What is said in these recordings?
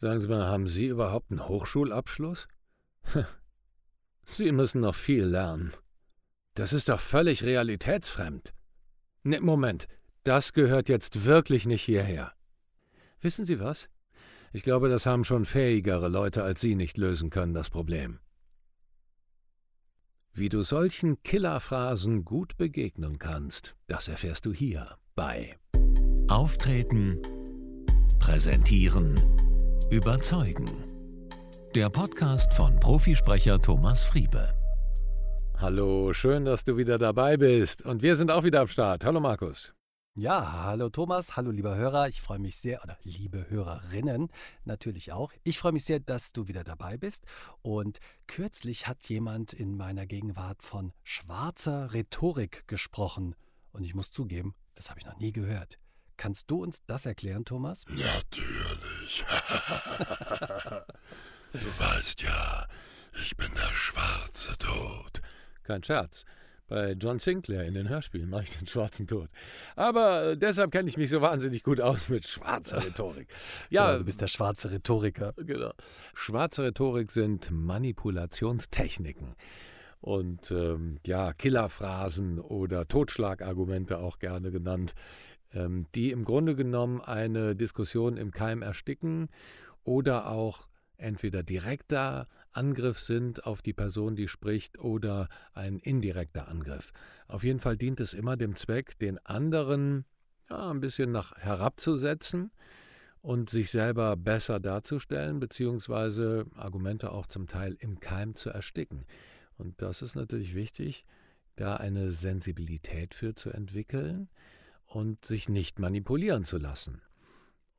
Sagen Sie mal, haben Sie überhaupt einen Hochschulabschluss? Sie müssen noch viel lernen. Das ist doch völlig realitätsfremd. Ne, Moment, das gehört jetzt wirklich nicht hierher. Wissen Sie was? Ich glaube, das haben schon fähigere Leute als Sie nicht lösen können, das Problem. Wie du solchen Killerphrasen gut begegnen kannst, das erfährst du hier bei Auftreten, Präsentieren, Überzeugen. Der Podcast von Profisprecher Thomas Friebe. Hallo, schön, dass du wieder dabei bist. Und wir sind auch wieder am Start. Hallo Markus. Ja, hallo Thomas, hallo lieber Hörer. Ich freue mich sehr, oder liebe Hörerinnen natürlich auch. Ich freue mich sehr, dass du wieder dabei bist. Und kürzlich hat jemand in meiner Gegenwart von schwarzer Rhetorik gesprochen. Und ich muss zugeben, das habe ich noch nie gehört. Kannst du uns das erklären, Thomas? Natürlich. du weißt ja, ich bin der schwarze Tod. Kein Scherz. Bei John Sinclair in den Hörspielen mache ich den schwarzen Tod. Aber äh, deshalb kenne ich mich so wahnsinnig gut aus mit schwarzer Rhetorik. Ja, ja, du bist der schwarze Rhetoriker. Genau. Schwarze Rhetorik sind Manipulationstechniken. Und ähm, ja, Killerphrasen oder Totschlagargumente auch gerne genannt, ähm, die im Grunde genommen eine Diskussion im Keim ersticken oder auch entweder direkter Angriff sind auf die Person, die spricht, oder ein indirekter Angriff. Auf jeden Fall dient es immer dem Zweck, den anderen ja, ein bisschen nach herabzusetzen und sich selber besser darzustellen, beziehungsweise Argumente auch zum Teil im Keim zu ersticken. Und das ist natürlich wichtig, da eine Sensibilität für zu entwickeln und sich nicht manipulieren zu lassen.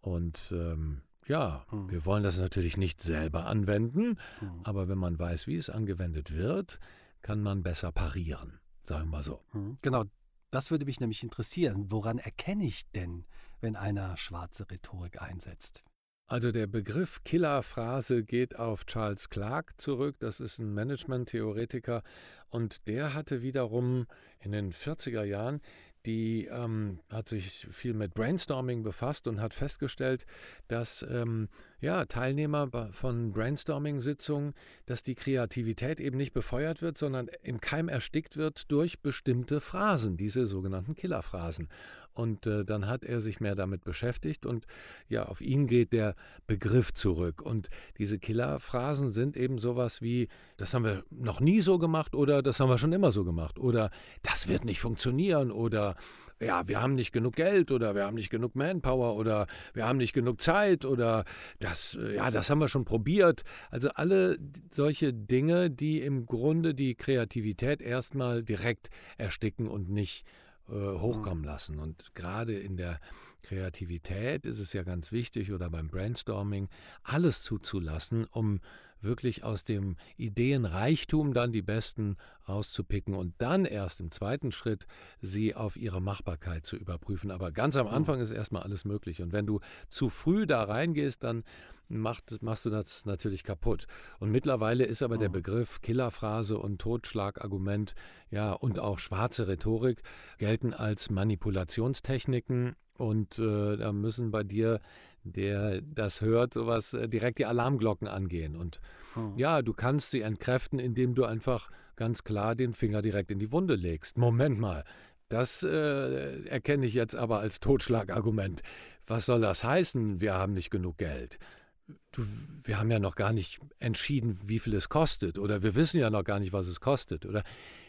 Und ähm, ja, hm. wir wollen das natürlich nicht selber anwenden, hm. aber wenn man weiß, wie es angewendet wird, kann man besser parieren, sagen wir mal so. Hm. Genau, das würde mich nämlich interessieren. Woran erkenne ich denn, wenn einer schwarze Rhetorik einsetzt? Also der Begriff Killerphrase geht auf Charles Clark zurück. Das ist ein Management-Theoretiker und der hatte wiederum in den 40er Jahren die ähm, hat sich viel mit Brainstorming befasst und hat festgestellt, dass ähm, ja, Teilnehmer von Brainstorming-Sitzungen, dass die Kreativität eben nicht befeuert wird, sondern im Keim erstickt wird durch bestimmte Phrasen, diese sogenannten Killerphrasen. Und äh, dann hat er sich mehr damit beschäftigt und ja, auf ihn geht der Begriff zurück. Und diese Killerphrasen sind eben sowas wie, das haben wir noch nie so gemacht oder das haben wir schon immer so gemacht oder das wird nicht funktionieren oder ja, wir haben nicht genug Geld oder wir haben nicht genug Manpower oder wir haben nicht genug Zeit oder das, äh, ja, das haben wir schon probiert. Also alle solche Dinge, die im Grunde die Kreativität erstmal direkt ersticken und nicht äh, hochkommen lassen. Und gerade in der Kreativität ist es ja ganz wichtig oder beim Brainstorming alles zuzulassen, um wirklich aus dem Ideenreichtum dann die besten rauszupicken und dann erst im zweiten Schritt sie auf ihre Machbarkeit zu überprüfen. Aber ganz am hm. Anfang ist erstmal alles möglich. Und wenn du zu früh da reingehst, dann macht, machst du das natürlich kaputt. Und mittlerweile ist aber der hm. Begriff Killerphrase und Totschlagargument, ja, und auch schwarze Rhetorik gelten als Manipulationstechniken. Und äh, da müssen bei dir der das hört, sowas äh, direkt die Alarmglocken angehen. Und hm. ja, du kannst sie entkräften, indem du einfach ganz klar den Finger direkt in die Wunde legst. Moment mal, das äh, erkenne ich jetzt aber als Totschlagargument. Was soll das heißen, wir haben nicht genug Geld? Du, wir haben ja noch gar nicht entschieden, wie viel es kostet, oder wir wissen ja noch gar nicht, was es kostet. Oder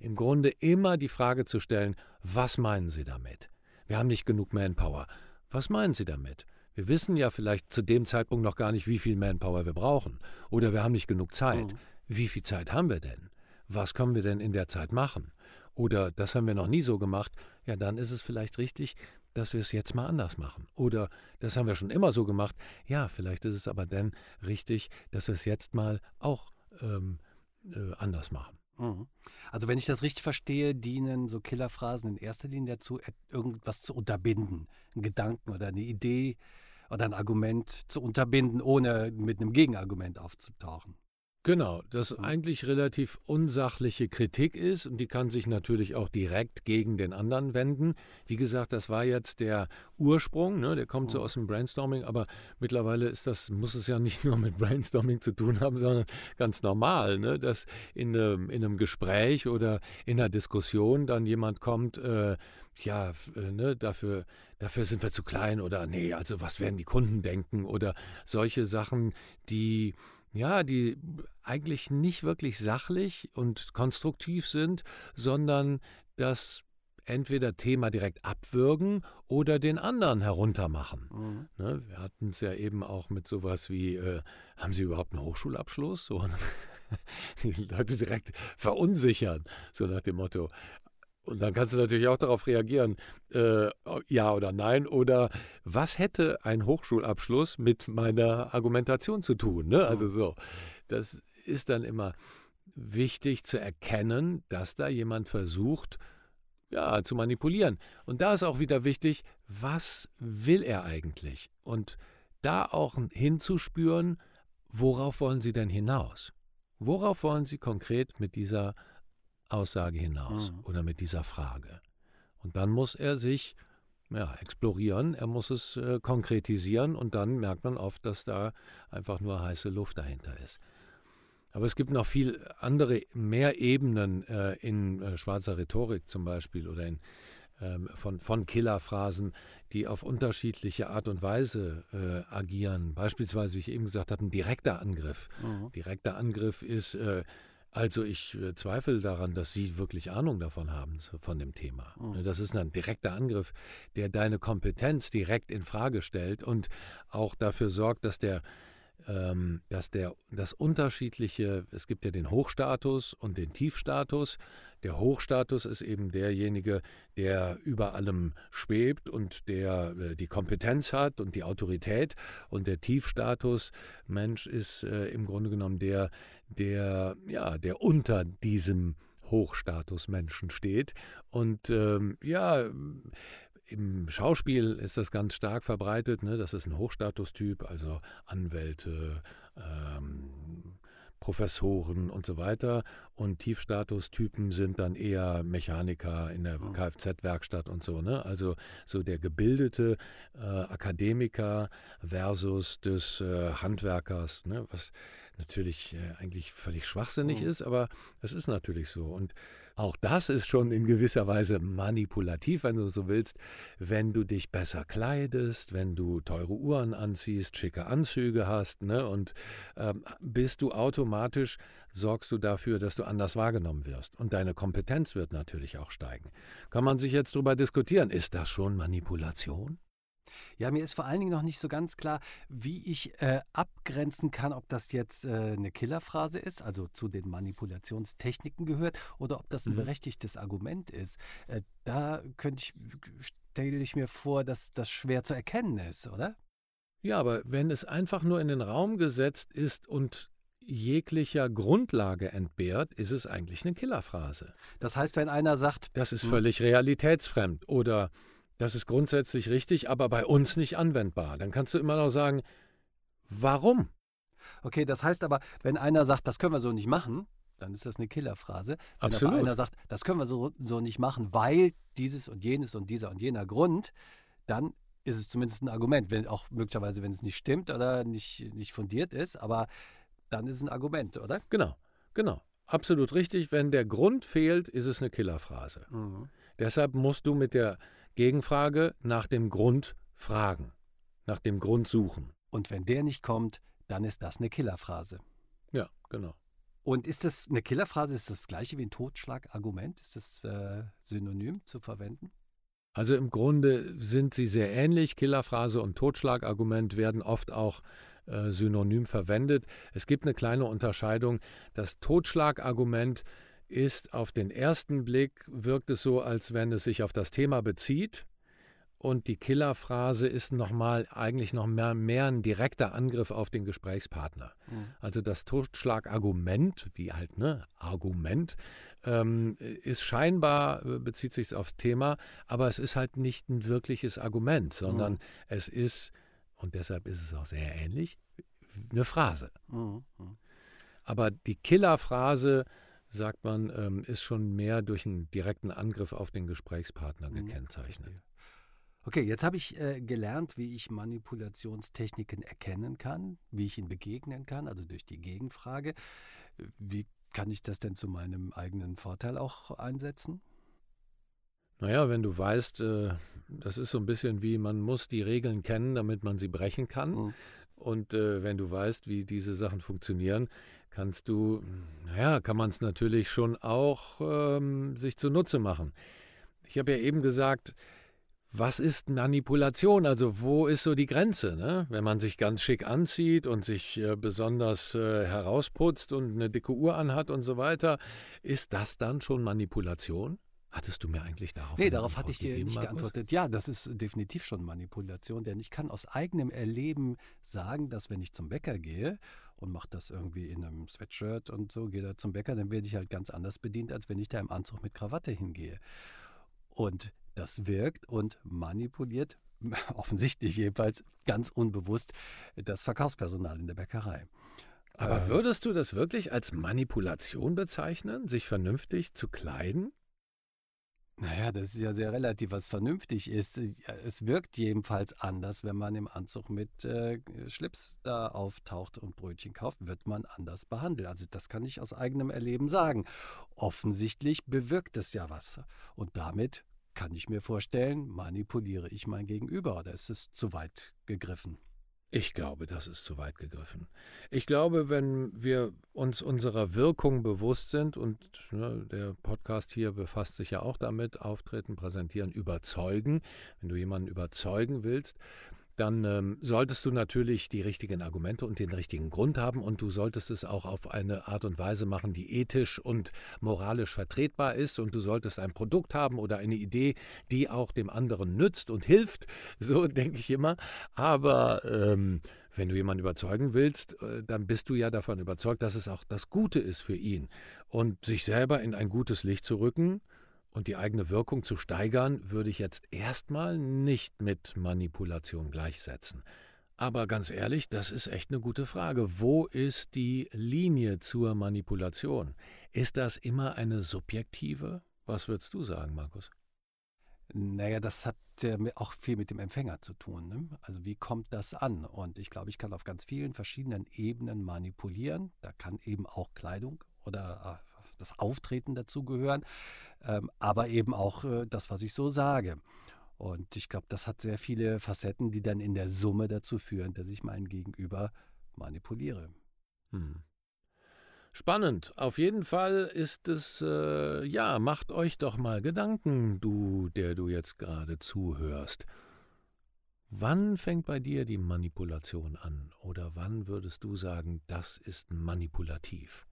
im Grunde immer die Frage zu stellen, was meinen Sie damit? Wir haben nicht genug Manpower. Was meinen Sie damit? Wir wissen ja vielleicht zu dem Zeitpunkt noch gar nicht, wie viel Manpower wir brauchen. Oder wir haben nicht genug Zeit. Mhm. Wie viel Zeit haben wir denn? Was können wir denn in der Zeit machen? Oder das haben wir noch nie so gemacht. Ja, dann ist es vielleicht richtig, dass wir es jetzt mal anders machen. Oder das haben wir schon immer so gemacht. Ja, vielleicht ist es aber dann richtig, dass wir es jetzt mal auch ähm, äh, anders machen. Mhm. Also wenn ich das richtig verstehe, dienen so Killerphrasen in erster Linie dazu, irgendwas zu unterbinden, einen Gedanken oder eine Idee oder ein Argument zu unterbinden, ohne mit einem Gegenargument aufzutauchen. Genau, das eigentlich relativ unsachliche Kritik ist und die kann sich natürlich auch direkt gegen den anderen wenden. Wie gesagt, das war jetzt der Ursprung, ne? der kommt so aus dem Brainstorming, aber mittlerweile ist das, muss es ja nicht nur mit Brainstorming zu tun haben, sondern ganz normal, ne? dass in einem, in einem Gespräch oder in einer Diskussion dann jemand kommt, äh, ja, äh, ne, dafür, dafür sind wir zu klein oder nee, also was werden die Kunden denken oder solche Sachen, die ja, die eigentlich nicht wirklich sachlich und konstruktiv sind, sondern das entweder Thema direkt abwürgen oder den anderen heruntermachen. Mhm. Ne, wir hatten es ja eben auch mit sowas wie, äh, haben Sie überhaupt einen Hochschulabschluss? So, die Leute direkt verunsichern, so nach dem Motto, und dann kannst du natürlich auch darauf reagieren, äh, ja oder nein. Oder was hätte ein Hochschulabschluss mit meiner Argumentation zu tun? Ne? Also so, das ist dann immer wichtig zu erkennen, dass da jemand versucht, ja, zu manipulieren. Und da ist auch wieder wichtig, was will er eigentlich? Und da auch hinzuspüren, worauf wollen Sie denn hinaus? Worauf wollen Sie konkret mit dieser Aussage hinaus mhm. oder mit dieser Frage. Und dann muss er sich ja, explorieren, er muss es äh, konkretisieren und dann merkt man oft, dass da einfach nur heiße Luft dahinter ist. Aber es gibt noch viel andere, mehr Ebenen äh, in äh, schwarzer Rhetorik zum Beispiel oder in, ähm, von, von Killerphrasen, die auf unterschiedliche Art und Weise äh, agieren. Beispielsweise, wie ich eben gesagt habe, ein direkter Angriff. Mhm. Direkter Angriff ist, äh, also ich äh, zweifle daran, dass Sie wirklich Ahnung davon haben, von dem Thema. Mhm. Das ist ein direkter Angriff, der deine Kompetenz direkt in Frage stellt und auch dafür sorgt, dass der ähm, dass der, das unterschiedliche, es gibt ja den Hochstatus und den Tiefstatus. Der Hochstatus ist eben derjenige, der über allem schwebt und der äh, die Kompetenz hat und die Autorität. Und der Tiefstatus Mensch ist äh, im Grunde genommen der, der, ja, der unter diesem Hochstatus Menschen steht. Und ähm, ja, im Schauspiel ist das ganz stark verbreitet. Ne? Das ist ein Hochstatustyp, also Anwälte, ähm, Professoren und so weiter. Und Tiefstatustypen sind dann eher Mechaniker in der Kfz-Werkstatt und so. Ne? Also so der gebildete äh, Akademiker versus des äh, Handwerkers, ne? was natürlich äh, eigentlich völlig schwachsinnig mhm. ist, aber es ist natürlich so. Und auch das ist schon in gewisser Weise manipulativ, wenn du so willst, wenn du dich besser kleidest, wenn du teure Uhren anziehst, schicke Anzüge hast, ne? Und ähm, bist du automatisch, sorgst du dafür, dass du anders wahrgenommen wirst. Und deine Kompetenz wird natürlich auch steigen. Kann man sich jetzt darüber diskutieren, ist das schon Manipulation? Ja, mir ist vor allen Dingen noch nicht so ganz klar, wie ich äh, abgrenzen kann, ob das jetzt äh, eine Killerphrase ist, also zu den Manipulationstechniken gehört, oder ob das ein mhm. berechtigtes Argument ist. Äh, da könnte ich, stelle ich mir vor, dass das schwer zu erkennen ist, oder? Ja, aber wenn es einfach nur in den Raum gesetzt ist und jeglicher Grundlage entbehrt, ist es eigentlich eine Killerphrase. Das heißt, wenn einer sagt, das ist hm. völlig realitätsfremd oder das ist grundsätzlich richtig, aber bei uns nicht anwendbar. Dann kannst du immer noch sagen, warum? Okay, das heißt aber, wenn einer sagt, das können wir so nicht machen, dann ist das eine Killerphrase. Wenn Absolut. aber einer sagt, das können wir so, so nicht machen, weil dieses und jenes und dieser und jener Grund, dann ist es zumindest ein Argument, wenn auch möglicherweise, wenn es nicht stimmt oder nicht, nicht fundiert ist, aber dann ist es ein Argument, oder? Genau, genau. Absolut richtig. Wenn der Grund fehlt, ist es eine Killerphrase. Mhm. Deshalb musst du mit der Gegenfrage nach dem Grund fragen, nach dem Grund suchen. Und wenn der nicht kommt, dann ist das eine Killerphrase. Ja, genau. Und ist das eine Killerphrase, ist das gleiche wie ein Totschlagargument? Ist das äh, synonym zu verwenden? Also im Grunde sind sie sehr ähnlich. Killerphrase und Totschlagargument werden oft auch äh, synonym verwendet. Es gibt eine kleine Unterscheidung. Das Totschlagargument ist auf den ersten Blick, wirkt es so, als wenn es sich auf das Thema bezieht. Und die Killerphrase ist nochmal eigentlich noch mehr, mehr, ein direkter Angriff auf den Gesprächspartner. Mhm. Also das Totschlagargument, wie halt, ne, Argument, ähm, ist scheinbar, äh, bezieht sich aufs Thema, aber es ist halt nicht ein wirkliches Argument, sondern mhm. es ist, und deshalb ist es auch sehr ähnlich, eine Phrase. Mhm. mhm. Aber die Killerphrase, sagt man, ähm, ist schon mehr durch einen direkten Angriff auf den Gesprächspartner mhm, gekennzeichnet. Okay, jetzt habe ich äh, gelernt, wie ich Manipulationstechniken erkennen kann, wie ich ihnen begegnen kann, also durch die Gegenfrage. Wie kann ich das denn zu meinem eigenen Vorteil auch einsetzen? Naja, wenn du weißt, äh, das ist so ein bisschen wie, man muss die Regeln kennen, damit man sie brechen kann. Mhm. Und äh, wenn du weißt, wie diese Sachen funktionieren, kannst du, naja, kann man es natürlich schon auch ähm, sich zunutze machen. Ich habe ja eben gesagt, was ist Manipulation? Also wo ist so die Grenze? Ne? Wenn man sich ganz schick anzieht und sich äh, besonders äh, herausputzt und eine dicke Uhr anhat und so weiter, ist das dann schon Manipulation? Hattest du mir eigentlich darauf Nee, darauf hatte ich dir nicht Markus? geantwortet. Ja, das ist definitiv schon Manipulation, denn ich kann aus eigenem Erleben sagen, dass wenn ich zum Bäcker gehe und mache das irgendwie in einem Sweatshirt und so, gehe da zum Bäcker, dann werde ich halt ganz anders bedient, als wenn ich da im Anzug mit Krawatte hingehe. Und das wirkt und manipuliert, offensichtlich jedenfalls ganz unbewusst, das Verkaufspersonal in der Bäckerei. Aber äh, würdest du das wirklich als Manipulation bezeichnen, sich vernünftig zu kleiden? Naja, das ist ja sehr relativ, was vernünftig ist. Es wirkt jedenfalls anders, wenn man im Anzug mit äh, Schlips da auftaucht und Brötchen kauft, wird man anders behandelt. Also das kann ich aus eigenem Erleben sagen. Offensichtlich bewirkt es ja was. Und damit kann ich mir vorstellen, manipuliere ich mein Gegenüber oder ist es zu weit gegriffen? Ich glaube, das ist zu weit gegriffen. Ich glaube, wenn wir uns unserer Wirkung bewusst sind, und ne, der Podcast hier befasst sich ja auch damit, auftreten, präsentieren, überzeugen, wenn du jemanden überzeugen willst, dann ähm, solltest du natürlich die richtigen Argumente und den richtigen Grund haben und du solltest es auch auf eine Art und Weise machen, die ethisch und moralisch vertretbar ist und du solltest ein Produkt haben oder eine Idee, die auch dem anderen nützt und hilft, so denke ich immer. Aber ähm, wenn du jemanden überzeugen willst, äh, dann bist du ja davon überzeugt, dass es auch das Gute ist für ihn und sich selber in ein gutes Licht zu rücken und die eigene Wirkung zu steigern, würde ich jetzt erstmal nicht mit Manipulation gleichsetzen. Aber ganz ehrlich, das ist echt eine gute Frage. Wo ist die Linie zur Manipulation? Ist das immer eine subjektive? Was würdest du sagen, Markus? Naja, das hat auch viel mit dem Empfänger zu tun. Ne? Also wie kommt das an? Und ich glaube, ich kann auf ganz vielen verschiedenen Ebenen manipulieren. Da kann eben auch Kleidung oder äh, das Auftreten dazugehören, ähm, aber eben auch äh, das, was ich so sage. Und ich glaube, das hat sehr viele Facetten, die dann in der Summe dazu führen, dass ich meinen Gegenüber manipuliere. Hm. Spannend. Auf jeden Fall ist es, äh, ja, macht euch doch mal Gedanken, du, der du jetzt gerade zuhörst. Wann fängt bei dir die Manipulation an? Oder wann würdest du sagen, das ist manipulativ?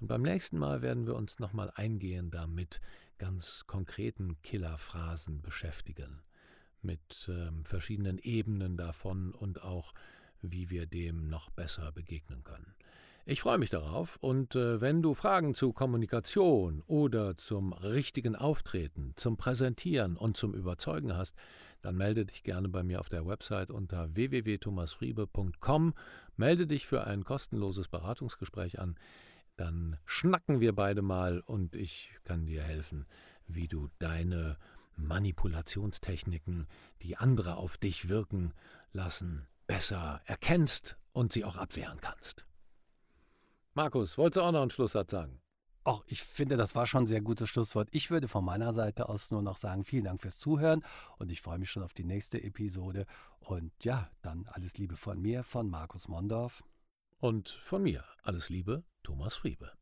Und beim nächsten Mal werden wir uns nochmal eingehender mit ganz konkreten Killerphrasen beschäftigen, mit ähm, verschiedenen Ebenen davon und auch, wie wir dem noch besser begegnen können. Ich freue mich darauf und äh, wenn du Fragen zu Kommunikation oder zum richtigen Auftreten, zum Präsentieren und zum Überzeugen hast, dann melde dich gerne bei mir auf der Website unter www.thomasfriebe.com. Melde dich für ein kostenloses Beratungsgespräch an. Dann schnacken wir beide mal und ich kann dir helfen, wie du deine Manipulationstechniken, die andere auf dich wirken lassen, besser erkennst und sie auch abwehren kannst. Markus, wolltest du auch noch einen Schlusssatz sagen? Ach, ich finde, das war schon ein sehr gutes Schlusswort. Ich würde von meiner Seite aus nur noch sagen, vielen Dank fürs Zuhören und ich freue mich schon auf die nächste Episode. Und ja, dann alles Liebe von mir, von Markus Mondorf. Und von mir alles Liebe, Thomas Friebe.